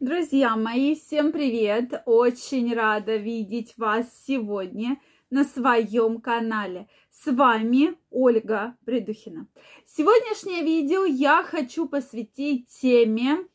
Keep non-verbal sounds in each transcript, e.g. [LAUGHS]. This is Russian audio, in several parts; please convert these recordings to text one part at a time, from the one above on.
Друзья мои, всем привет! Очень рада видеть вас сегодня на своем канале. С вами Ольга Придухина. Сегодняшнее видео я хочу посвятить теме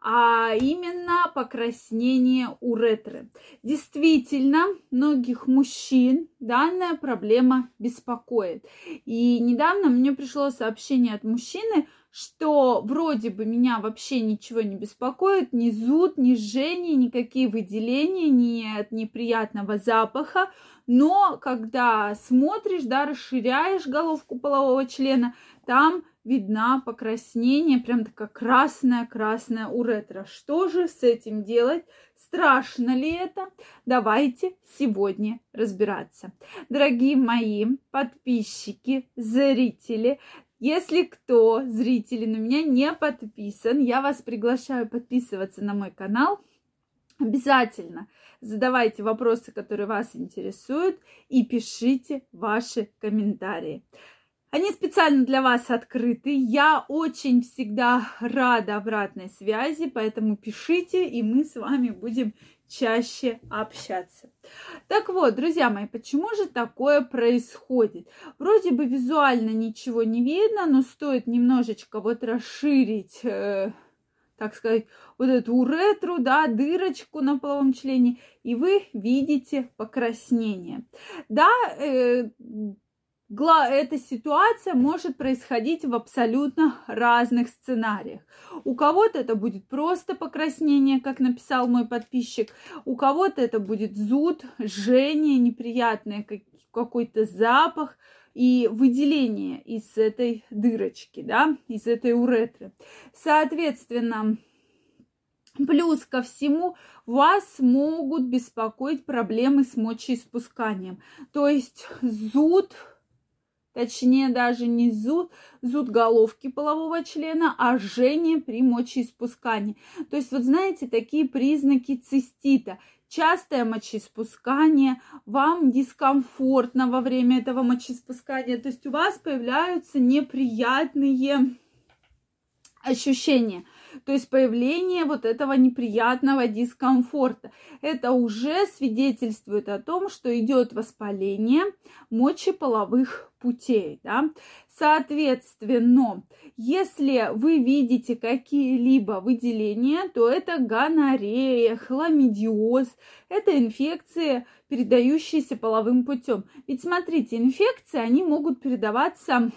а именно покраснение уретры. Действительно, многих мужчин данная проблема беспокоит. И недавно мне пришло сообщение от мужчины, что вроде бы меня вообще ничего не беспокоит, ни зуд, ни жжение, никакие выделения, нет неприятного запаха, но когда смотришь, да, расширяешь головку полового члена, там видна покраснение, прям такая красная-красная уретра. Что же с этим делать? Страшно ли это? Давайте сегодня разбираться. Дорогие мои подписчики, зрители, если кто, зрители, на меня не подписан, я вас приглашаю подписываться на мой канал. Обязательно задавайте вопросы, которые вас интересуют, и пишите ваши комментарии. Они специально для вас открыты. Я очень всегда рада обратной связи, поэтому пишите, и мы с вами будем чаще общаться. Так вот, друзья мои, почему же такое происходит? Вроде бы визуально ничего не видно, но стоит немножечко вот расширить, э, так сказать, вот эту уретру, да, дырочку на половом члене, и вы видите покраснение. Да, э, эта ситуация может происходить в абсолютно разных сценариях. У кого-то это будет просто покраснение, как написал мой подписчик, у кого-то это будет зуд, жжение, неприятный какой-то запах и выделение из этой дырочки, да, из этой уретры. Соответственно, Плюс ко всему вас могут беспокоить проблемы с мочеиспусканием. То есть зуд, точнее даже не зуд, зуд головки полового члена, а жжение при мочеиспускании. То есть вот знаете, такие признаки цистита. Частое мочеиспускание, вам дискомфортно во время этого мочеиспускания, то есть у вас появляются неприятные ощущения – то есть появление вот этого неприятного дискомфорта. Это уже свидетельствует о том, что идет воспаление мочеполовых путей. Да? Соответственно, если вы видите какие-либо выделения, то это гонорея, хламидиоз, это инфекции, передающиеся половым путем. Ведь смотрите, инфекции, они могут передаваться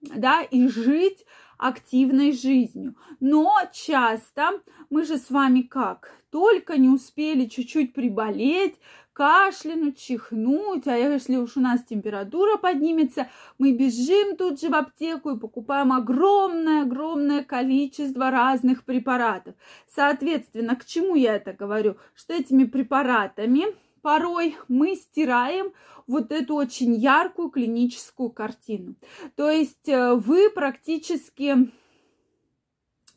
да, и жить активной жизнью. Но часто мы же с вами как? Только не успели чуть-чуть приболеть, кашлянуть, чихнуть, а если уж у нас температура поднимется, мы бежим тут же в аптеку и покупаем огромное-огромное количество разных препаратов. Соответственно, к чему я это говорю? Что этими препаратами порой мы стираем вот эту очень яркую клиническую картину. То есть э, вы практически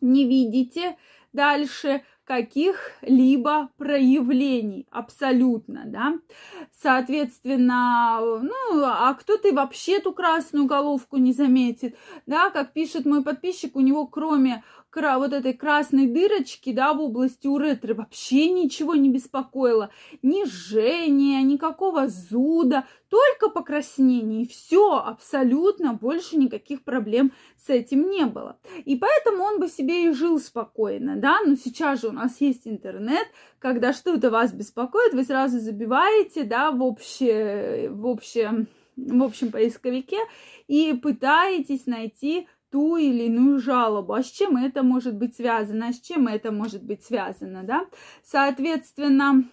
не видите дальше каких-либо проявлений абсолютно, да. Соответственно, ну, а кто-то и вообще эту красную головку не заметит, да, как пишет мой подписчик, у него кроме вот этой красной дырочки, да, в области уретры вообще ничего не беспокоило. Ни жжения, никакого зуда, только покраснение. И все, абсолютно больше никаких проблем с этим не было. И поэтому он бы себе и жил спокойно, да, но сейчас же у нас есть интернет, когда что-то вас беспокоит, вы сразу забиваете, да, в общее, в общем, в общем поисковике и пытаетесь найти ту или иную жалобу. А с чем это может быть связано? А с чем это может быть связано, да? Соответственно,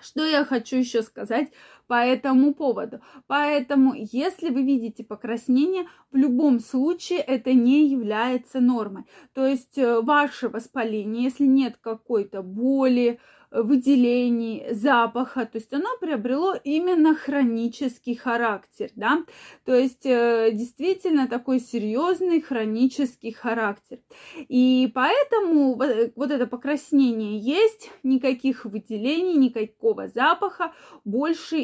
что я хочу еще сказать по этому поводу? Поэтому, если вы видите покраснение, в любом случае это не является нормой. То есть э, ваше воспаление, если нет какой-то боли, выделений, запаха, то есть оно приобрело именно хронический характер, да, то есть э, действительно такой серьезный хронический характер. И поэтому вот это покраснение есть, никаких выделений, никакого запаха больше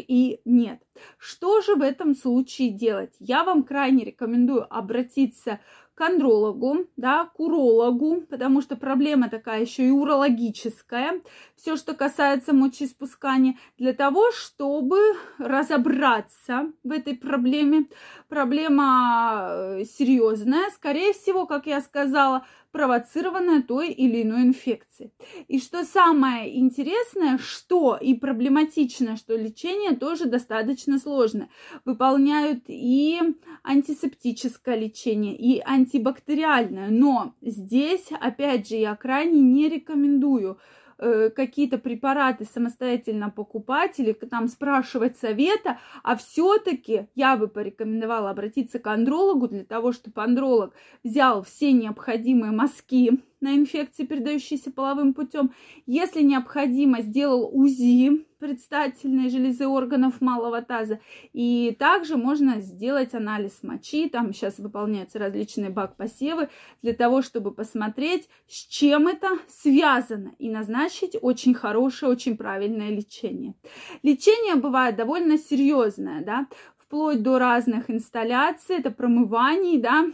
нет. Что же в этом случае делать? Я вам крайне рекомендую обратиться к андрологу, да, к урологу, потому что проблема такая еще и урологическая. Все, что касается мочеиспускания, для того, чтобы разобраться в этой проблеме. Проблема э, серьезная, скорее всего, как я сказала, провоцированная той или иной инфекцией. И что самое интересное, что и проблематичное, что лечение тоже достаточно сложное. Выполняют и антисептическое лечение, и антибактериальное. Но здесь, опять же, я крайне не рекомендую Э, какие-то препараты самостоятельно покупать или там спрашивать совета, а все-таки я бы порекомендовала обратиться к андрологу для того, чтобы андролог взял все необходимые мазки на инфекции, передающиеся половым путем. Если необходимо, сделал УЗИ предстательной железы органов малого таза. И также можно сделать анализ мочи. Там сейчас выполняются различные бак-посевы для того, чтобы посмотреть, с чем это связано и назначить очень хорошее, очень правильное лечение. Лечение бывает довольно серьезное, да, вплоть до разных инсталляций, это промываний, да,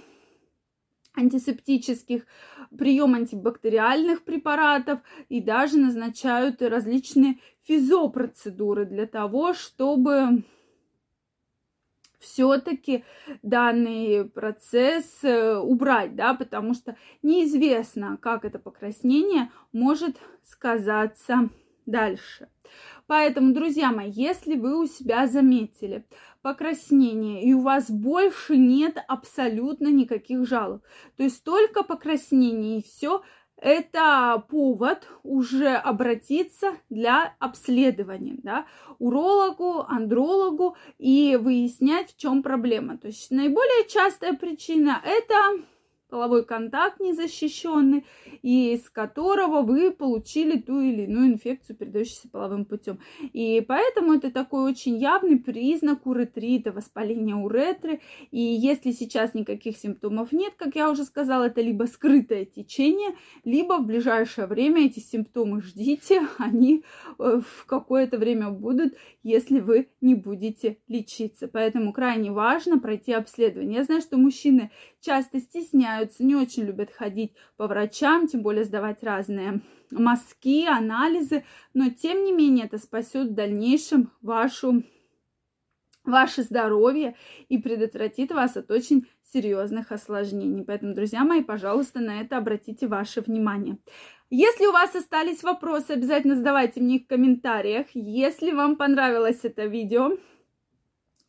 антисептических, прием антибактериальных препаратов и даже назначают различные физиопроцедуры для того, чтобы все-таки данный процесс э, убрать, да, потому что неизвестно, как это покраснение может сказаться дальше. Поэтому, друзья мои, если вы у себя заметили покраснение и у вас больше нет абсолютно никаких жалоб, то есть только покраснение и все, это повод уже обратиться для обследования, да, урологу, андрологу и выяснять, в чем проблема. То есть наиболее частая причина это половой контакт незащищенный, и из которого вы получили ту или иную инфекцию, передающуюся половым путем. И поэтому это такой очень явный признак уретрита, воспаления уретры. И если сейчас никаких симптомов нет, как я уже сказала, это либо скрытое течение, либо в ближайшее время эти симптомы ждите, [LAUGHS] они э, в какое-то время будут, если вы не будете лечиться. Поэтому крайне важно пройти обследование. Я знаю, что мужчины часто стесняются, не очень любят ходить по врачам, тем более сдавать разные мазки, анализы, но тем не менее это спасет в дальнейшем вашу, ваше здоровье и предотвратит вас от очень серьезных осложнений. Поэтому, друзья мои, пожалуйста, на это обратите ваше внимание. Если у вас остались вопросы, обязательно задавайте мне их в комментариях. Если вам понравилось это видео,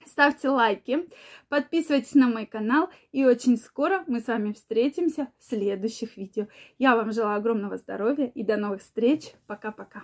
ставьте лайки, подписывайтесь на мой канал, и очень скоро мы с вами встретимся в следующих видео. Я вам желаю огромного здоровья и до новых встреч. Пока-пока.